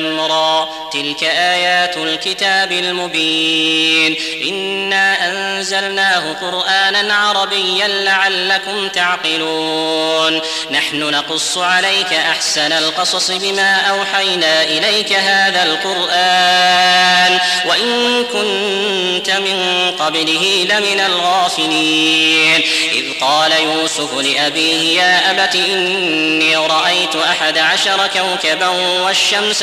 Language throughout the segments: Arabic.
را تلك آيات الكتاب المبين. إنا أنزلناه قرآنا عربيا لعلكم تعقلون. نحن نقص عليك أحسن القصص بما أوحينا إليك هذا القرآن. وإن كنت من قبله لمن الغافلين. إذ قال يوسف لأبيه يا أبت إني رأيت أحد عشر كوكبا والشمس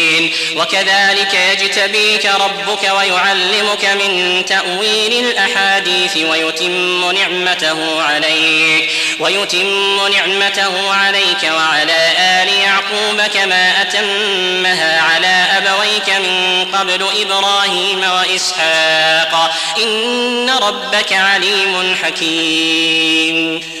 وكذلك يجتبيك ربك ويعلمك من تأويل الأحاديث ويتم نعمته عليك ويتم نعمته عليك وعلى آل يعقوب كما أتمها على أبويك من قبل إبراهيم وإسحاق إن ربك عليم حكيم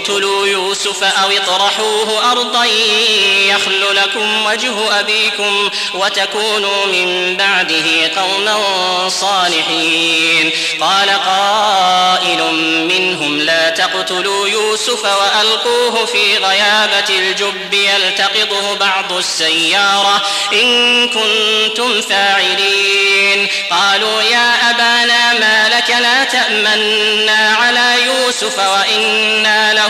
اقتلوا يوسف أو اطرحوه أرضا يخل لكم وجه أبيكم وتكونوا من بعده قوما صالحين قال قائل منهم لا تقتلوا يوسف وألقوه في غيابة الجب يلتقطه بعض السيارة إن كنتم فاعلين قالوا يا أبانا ما لك لا تأمنا على يوسف وإنا له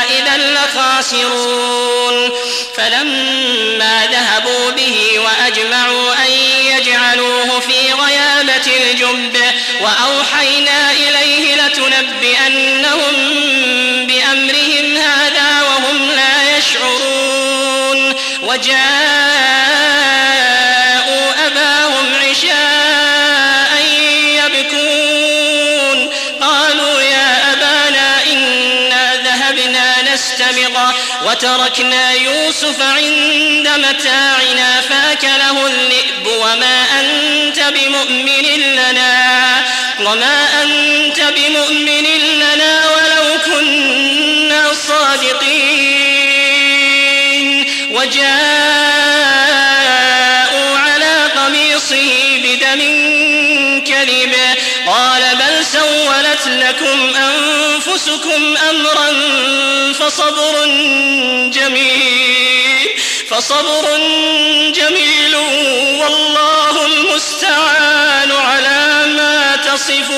إذا لخاسرون فلما ذهبوا به وأجمعوا أن يجعلوه في غيابة الجب وأوحينا إليه لتنبئنهم بأمرهم هذا وهم لا يشعرون. وجاءوا وتركنا يوسف عند متاعنا فأكله الذئب سولت لكم أنفسكم أمرا فصبر جميل فصبر جميل والله المستعان على ما تصفون.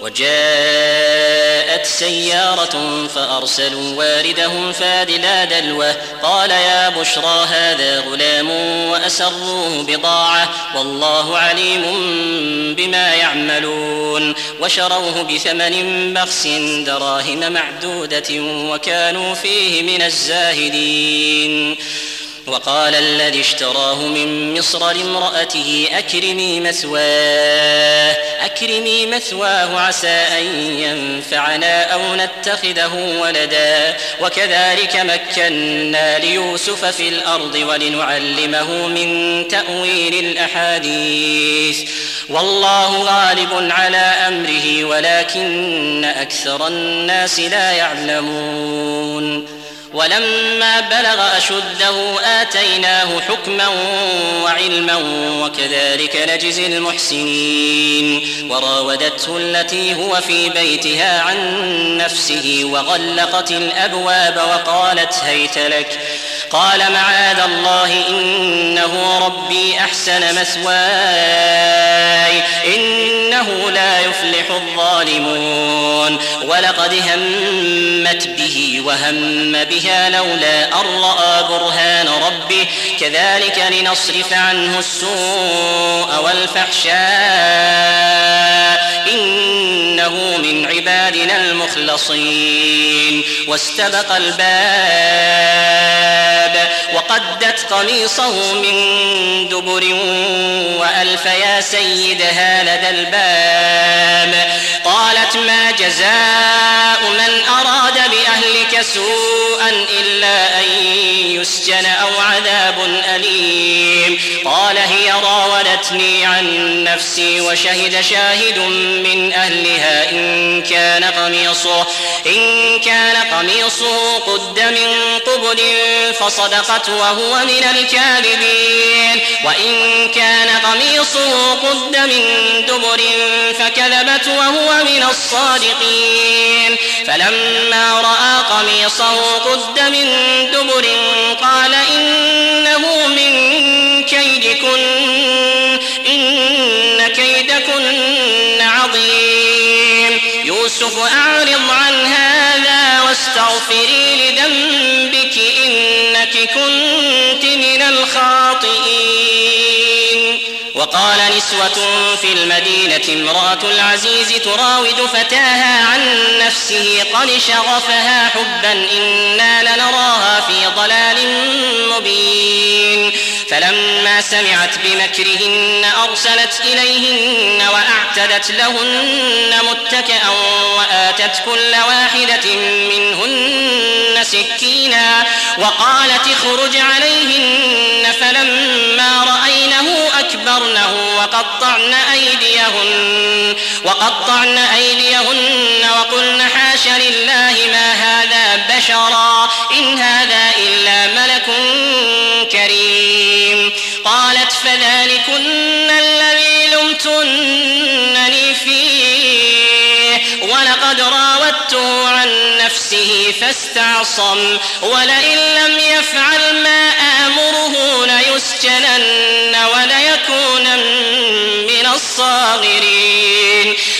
وجاءت سيارة فأرسلوا واردهم فادلا دلوه. قال يا بشرى هذا غلام وأسروه بضاعة. والله عليم بما يعملون. وشروه بثمن بخس دراهم معدودة وكانوا فيه من الزاهدين. وقال الذي اشتراه من مصر لامرأته أكرمي مثواه أكرمي مثواه عسى أن ينفعنا أو نتخذه ولدا. وكذلك مكنا ليوسف في الأرض ولنعلمه من تأويل الأحاديث. والله غالب على أمره ولكن أكثر الناس لا يعلمون. ولما بلغ أشده آتيناه حكما وعلما وكذلك نجزي المحسنين وراودته التي هو في بيتها عن نفسه وغلقت الأبواب وقالت هيت لك قال معاذ الله إنه ربي أحسن مثواي إنه لا يفلح الظالمون. ولقد همت به وهم بها لولا أن رأى برهان ربه. كذلك لنصرف عنه السوء والفحشاء. إنه من عبادنا المخلصين. واستبق الباب وقدت قميصه من دبر وألف يا سيدها لدى الباب. قالت ما جزاء من أراد بأهلك سوءا إلا أن يسجن أو عذاب أليم. قال هي راودتني عن نفسي وشهد شاهد من أهلها إن كان قميصه إن كان قميصه قد من قبل فصدقت وهو من الكاذبين. وإن كان قميصه قد من دبر فكذبت وهو من الصادقين. فلما رأى قميصه قد من دبر قال إنه من كيدكن إن كيدكن عظيم. يوسف أعرض عن إنك كنت من الخاطئين وقال نسوة في المدينة امرأة العزيز تراود فتاها عن نفسه قد شغفها حبا إنا لنراها في ضلال مبين. فلما سمعت بمكرهن أرسلت إليهن وأعتدت لهن متكئا وآتت كل واحدة منهن سكينا وقالت اخرج عليهن فلما رأينه أكبرنه وقطعن أيديهن وقطعن أيديهن وقلن حاش لله ما هذا بشرا إن هذا إلا ملك كريم. قالت فذلكن الذي لمتنني فيه ولقد راودته عن نفسه فاستعصم ولئن لم يفعل ما آمره ليسجنن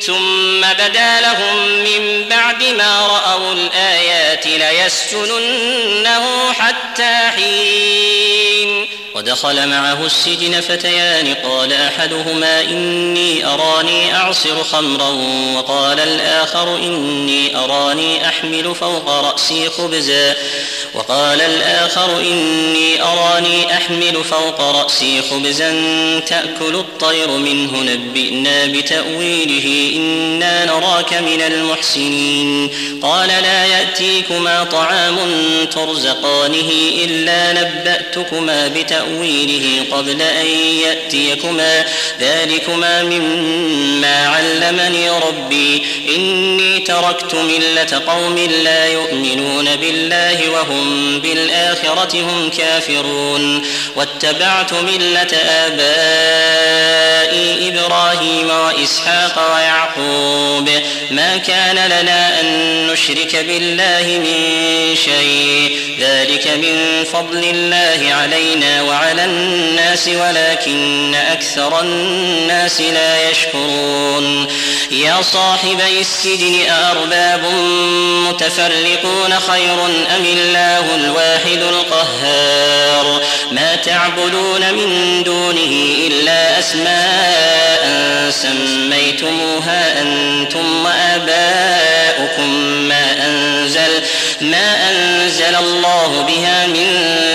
ثم بدا لهم من بعد ما رأوا الآيات ليسجننه حتى حين. ودخل معه السجن فتيان قال أحدهما إني أراني أعصر خمرا وقال الآخر إني أراني احمل فوق راسي خبزا وقال الآخر إني أراني أحمل فوق راسي خبزا تأكل الطير منه نبئنا بتأويله إنا نراك من المحسنين. قال لا يأتيكما طعام ترزقانه إلا نبأتكما بتأويله تأويله قبل أن يأتيكما. ذلكما مما علمني ربي. إني تركت ملة قوم لا يؤمنون بالله وهم بالآخرة هم كافرون. واتبعت ملة آبائي إبراهيم وإسحاق ويعقوب. ما كان لنا أن نشرك بالله من شيء. ذلك من فضل الله علينا وعلى الناس ولكن أكثر الناس لا يشكرون. يا صاحبي السجن أأرباب متفرقون خير أم الله الواحد القهار؟ ما تعبدون من دونه إلا أسماء سميتموها أنتم وآباؤكم ما أنزل ما أنزل الله بها من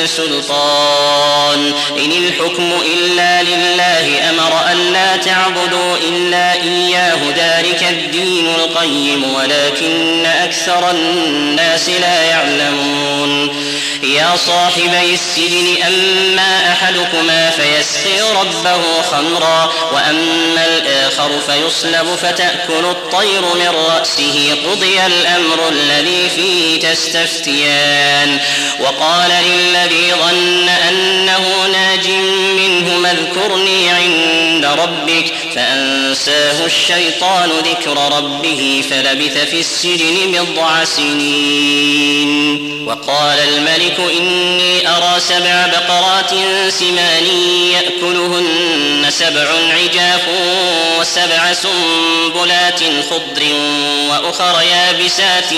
سلطان إن الحكم إلا لله أمر أن لا تعبدوا إلا إياه ذلك الدين القيم ولكن أكثر الناس لا يعلمون يا صاحبي السجن أما أحدكما فيسقي ربه خمرا وأما الآخر فيصلب فتأكل الطير من رأسه قضي الأمر الذي فيه تستفتيان. وقال للذي ظن أنه ناج منه اذكرني عند ربك فأنساه الشيطان ذكر ربه فلبث في السجن بضع سنين. وقال الملك إني أرى سبع بقرات سمان يأكلهن سبع عجاف وسبع سنبلات خضر وأخر يابسات.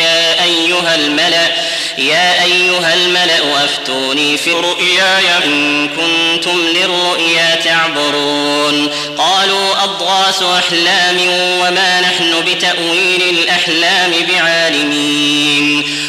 يا أيها الملأ يا أيها الملأ أفتوني في رؤياي إن كنتم للرؤيا تعبرون. قالوا أضغاث أحلام وما نحن بتأويل الأحلام بعالمين.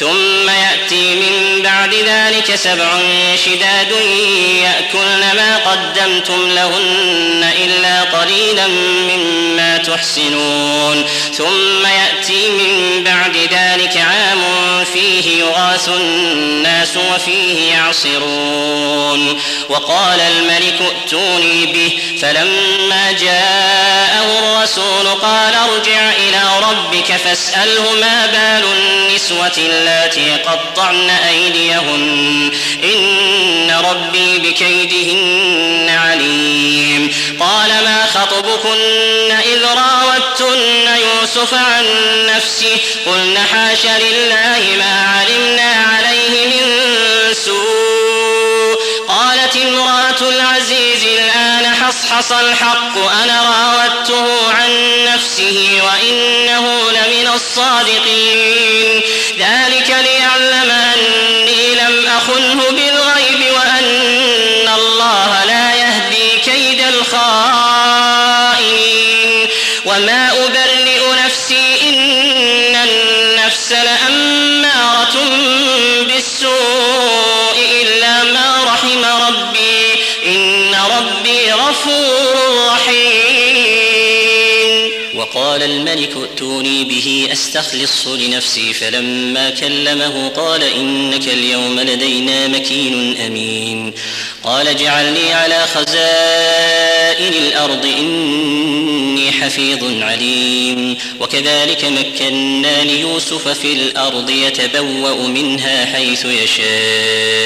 ثم يأتي من بعد ذلك سبع شداد يأكلن ما قدمتم لهن إلا قليلا مما تحسنون. ثم يأتي من بعد ذلك عام فيه يغاث الناس وفيه يعصرون. وقال الملك ائتوني به. فلما جاءه الرسول قال ارجع إلى ربك فاسأله ما بال النسوة اللاتي قطعن أيديهن إن ربي بكيدهن عليم. قال ما خطبكن إذ راوتن يوسف عن نفسه؟ قلن حاش لله ما علمنا عليه من سوء. امرأة العزيز الآن حصحص الحق أنا راودته عن نفسه وإنه لمن الصادقين. ذلك ليعلم أني لم أخنه بالغيب وأن وقال الملك ائتوني به أستخلص لنفسي فلما كلمه قال إنك اليوم لدينا مكين أمين. قال اجعلني على خزائن الأرض إني حفيظ عليم. وكذلك مكنا ليوسف في الأرض يتبوأ منها حيث يشاء.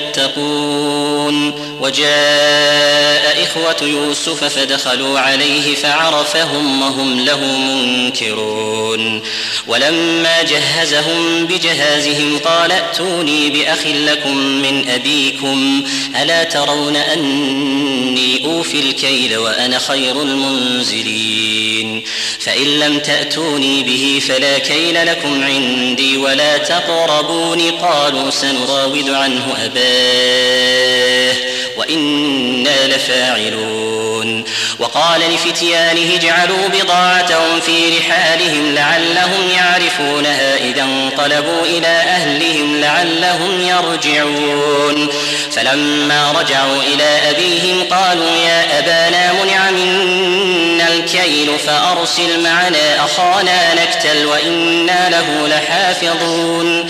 وجاء إخوة يوسف فدخلوا عليه فعرفهم وهم له منكرون. ولما جهزهم بجهازهم قال ائتوني بأخ لكم من أبيكم ألا ترون أني أوفي الكيل وأنا خير المنزلين؟ فإن لم تأتوني به فلا كيل لكم عندي ولا تقربوني قالوا سنراود عنه أباه وإنا لفاعلون. وقال لفتيانه اجعلوا بضاعتهم في رحالهم لعلهم يعرفونها إذا انقلبوا إلى أهلهم لعلهم يرجعون. فلما رجعوا إلى أبيهم قالوا يا أبانا منع منا الكيل فأرسل معنا أخانا نكتل وإنا له لحافظون.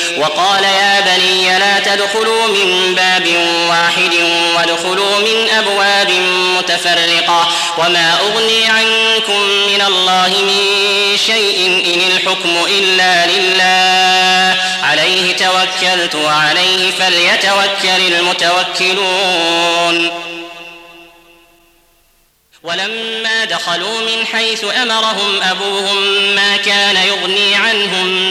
وقال يا بني لا تدخلوا من باب واحد وادخلوا من أبواب متفرقة وما أغني عنكم من الله من شيء إن الحكم إلا لله. عليه توكلت وعليه فليتوكل المتوكلون. ولما دخلوا من حيث أمرهم أبوهم ما كان يغني عنهم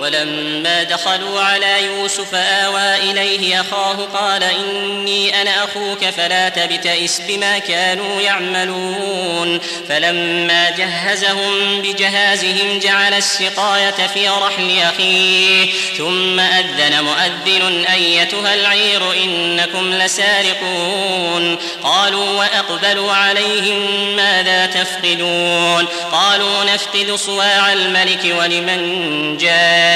ولما دخلوا على يوسف آوى إليه أخاه قال إني أنا أخوك فلا تبتئس بما كانوا يعملون. فلما جهزهم بجهازهم جعل السقاية في رحل أخيه. ثم أذن مؤذن أيتها العير إنكم لسارقون. قالوا وأقبلوا عليهم ماذا تفقدون؟ قالوا نفقد صواع الملك ولمن جاء.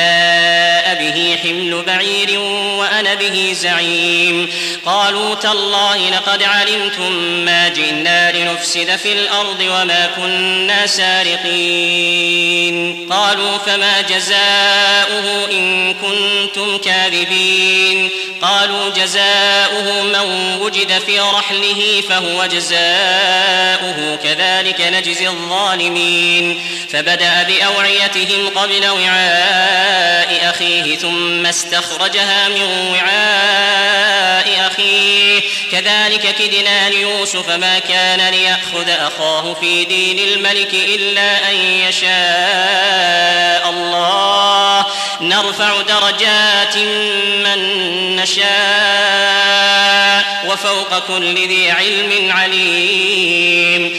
به حمل بعير وأنا به زعيم. قالوا تالله لقد علمتم ما جئنا لنفسد في الأرض وما كنا سارقين. قالوا فما جزاؤه إن كنتم كاذبين. قالوا جزاؤه من وجد في رحله فهو جزاؤه كذلك نجزي الظالمين. فبدأ بأوعيتهم قبل وعاء أخيه ثم استخرجها من وعاء أخيه كذلك كدنا ليوسف ما كان ليأخذ أخاه في دين الملك إلا أن يشاء الله نرفع درجات من نشاء وفوق كل ذي علم عليم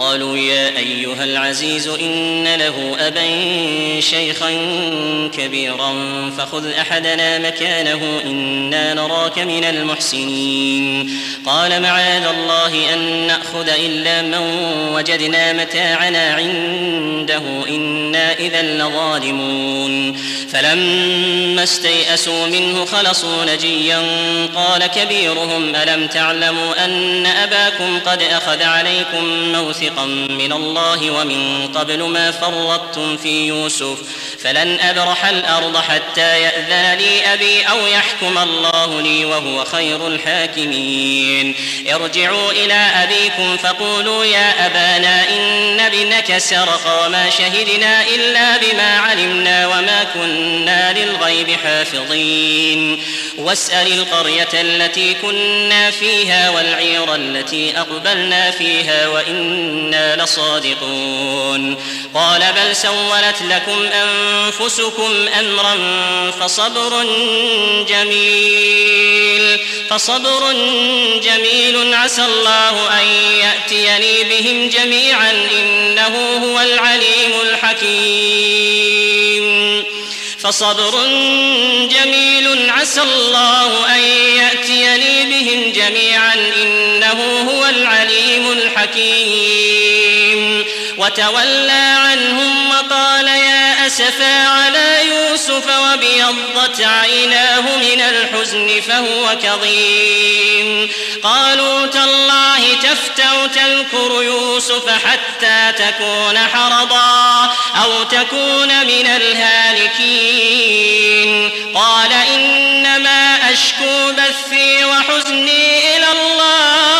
قالوا يا أيها العزيز إن له أبا شيخا كبيرا فخذ أحدنا مكانه إنا نراك من المحسنين. قال معاذ الله أن نأخذ إلا من وجدنا متاعنا عنده إنا إذا لظالمون. فلما استيئسوا منه خلصوا نجيا قال كبيرهم ألم تعلموا أن أباكم قد أخذ عليكم موثقا من الله ومن قبل ما فرطتم في يوسف فلن أبرح الأرض حتى يأذن لي أبي أو يحكم الله لي وهو خير الحاكمين. ارجعوا إلى أبيكم فقولوا يا أبانا إن ابنك سرق وما شهدنا إلا بما علمنا وما كنا للغيب حافظين. واسأل القرية التي كنا فيها والعير التي أقبلنا فيها وإنا لصادقون. قال بل سولت لكم أنفسكم أمرا فصبر جميل فصبر جميل. عسى الله أن يأتيني بهم جميعا إنه هو العليم الحكيم. فصبر جميل. عسى الله أن يأتيني بهم جميعا إنه هو العليم الحكيم. وتولى عنهم وقال أسفا على يوسف وابيضت عيناه من الحزن فهو كظيم. قالوا تالله تفتأ تذكر يوسف حتى تكون حرضا أو تكون من الهالكين. قال إنما أشكو بثي وحزني إلى الله.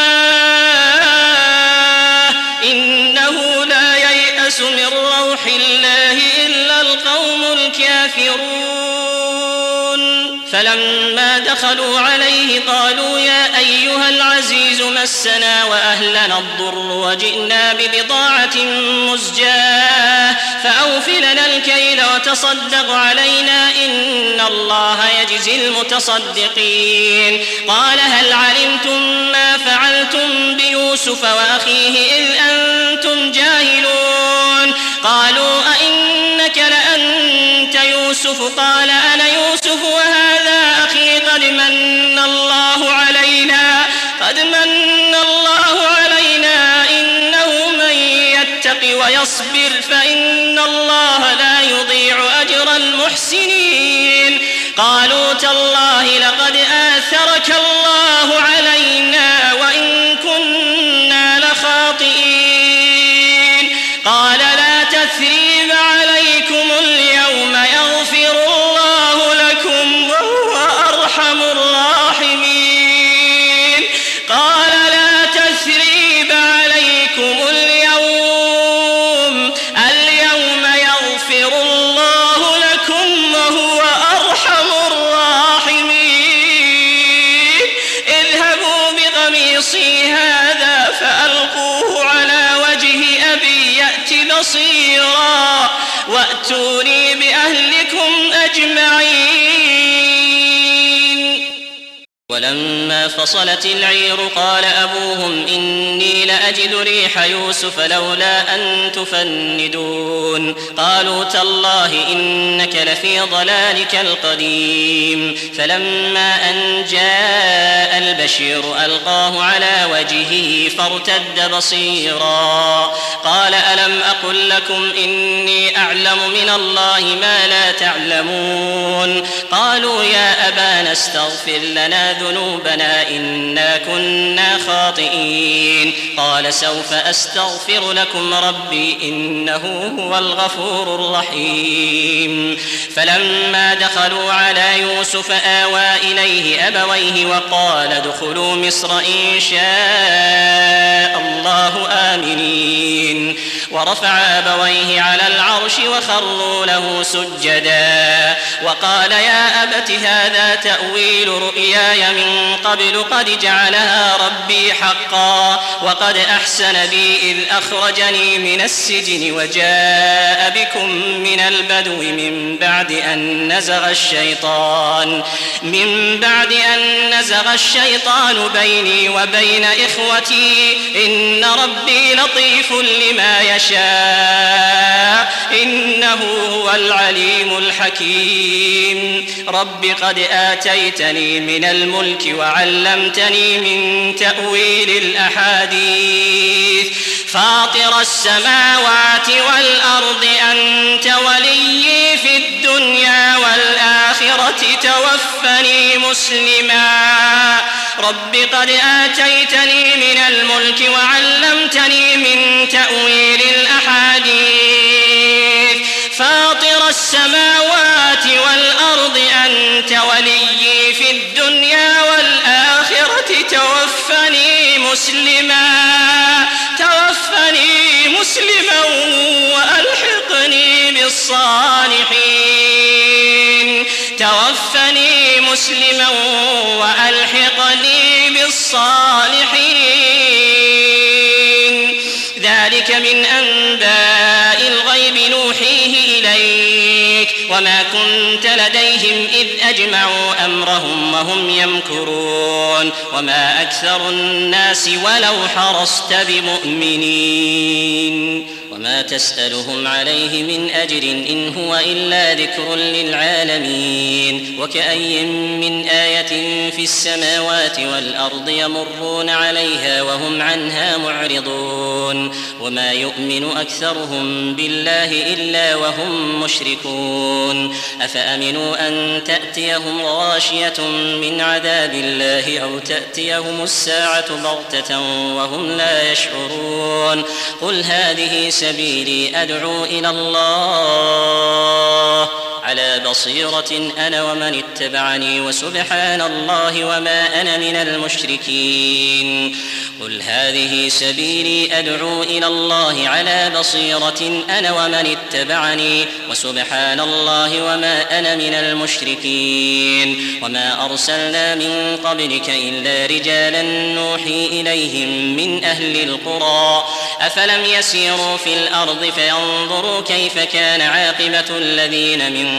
فلما دخلوا عليه قالوا يا أيها العزيز مسنا وأهلنا الضر وجئنا ببضاعة مزجاة فأوف لنا الكيل وتصدق علينا إن الله يجزي المتصدقين قال هل علمتم ما فعلتم بيوسف وأخيه إذ أنتم فإن الله لا يضيع أجر المحسنين. قالوا تالله لقد آثرك الله علينا وأتوني بأهلكم أجمعين. ولما فصلت العير قال أبوهم إني لأجد ريح يوسف لولا أن تفندون. قالوا تالله إنك لفي ضلالك القديم. فلما أن جاء البشير ألقاه على وجهه فارتد بصيرا. قال ألم أقل لكم إني أعلم من الله ما لا تعلمون. قالوا يا أبانا استغفر لنا ذنوبنا إنا كنا خاطئين. قال سوف أستغفر لكم ربي إنه هو الغفور الرحيم. فلما دخلوا على يوسف آوى إليه أبويه وقال ادخلوا مصر إن شاء الله آمنين. ورفع أبويه على العرش وخروا له سجدا. وقال يا أبت هذا تأويل رؤياي من قبل قد جعلها ربي حقا وقد أحسن بي إذ أخرجني من السجن وجاء بكم من البدو من بعد أن نزغ الشيطان من بعد أن نزغ الشيطان بيني وبين إخوتي إن ربي لطيف لما يشاء إنه هو العليم الحكيم رب قد آتيتني من الملك وعلمتني من تأويل الأحاديث. فاطر السماوات والأرض أنت ولي في الدنيا والآخرة توفني مسلما. رب قد آتيتني من الملك وعلمتني من تأويل الأحاديث. فاطر السماوات والأرض أنت ولي مسلما توفني مسلما وألحقني بالصالحين. توفني مسلما وألحقني بالصالحين. ذلك من أنباء الغيب نوحيه إليك. وما كنت لديهم إذ أجمعوا أمرهم وهم يمكرون وما أكثر الناس ولو حرصت بمؤمنين وما تسألهم عليه من أجر إن هو إلا ذكر للعالمين. وكأي من آية في السماوات والأرض يمرون عليها وهم عنها معرضون. وما يؤمن أكثرهم بالله إلا وهم مشركون. أفأمنوا أن تأتيهم غاشية من عذاب الله أو تأتيهم الساعة بغتة وهم لا يشعرون؟ قل هذه سبيل سبيلي أدعو إلى الله. على بصيرة أنا ومن اتبعني وسبحان الله وما أنا من المشركين. قل هذه سبيلي أدعو إلى الله على بصيرة أنا ومن اتبعني وسبحان الله وما أنا من المشركين. وما أرسلنا من قبلك إلا رجالا نوحي إليهم من أهل القرى. أفلم يسيروا في الأرض فينظروا كيف كان عاقبة الذين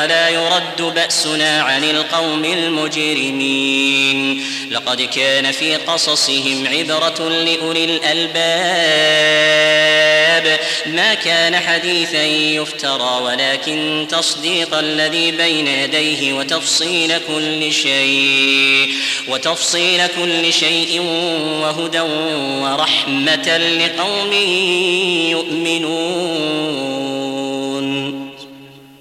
ولا يرد بأسنا عن القوم المجرمين. لقد كان في قصصهم عبرة لأولي الألباب. ما كان حديثا يفترى ولكن تصديق الذي بين يديه وتفصيل كل شيء وتفصيل كل شيء وهدى ورحمة لقوم يؤمنون.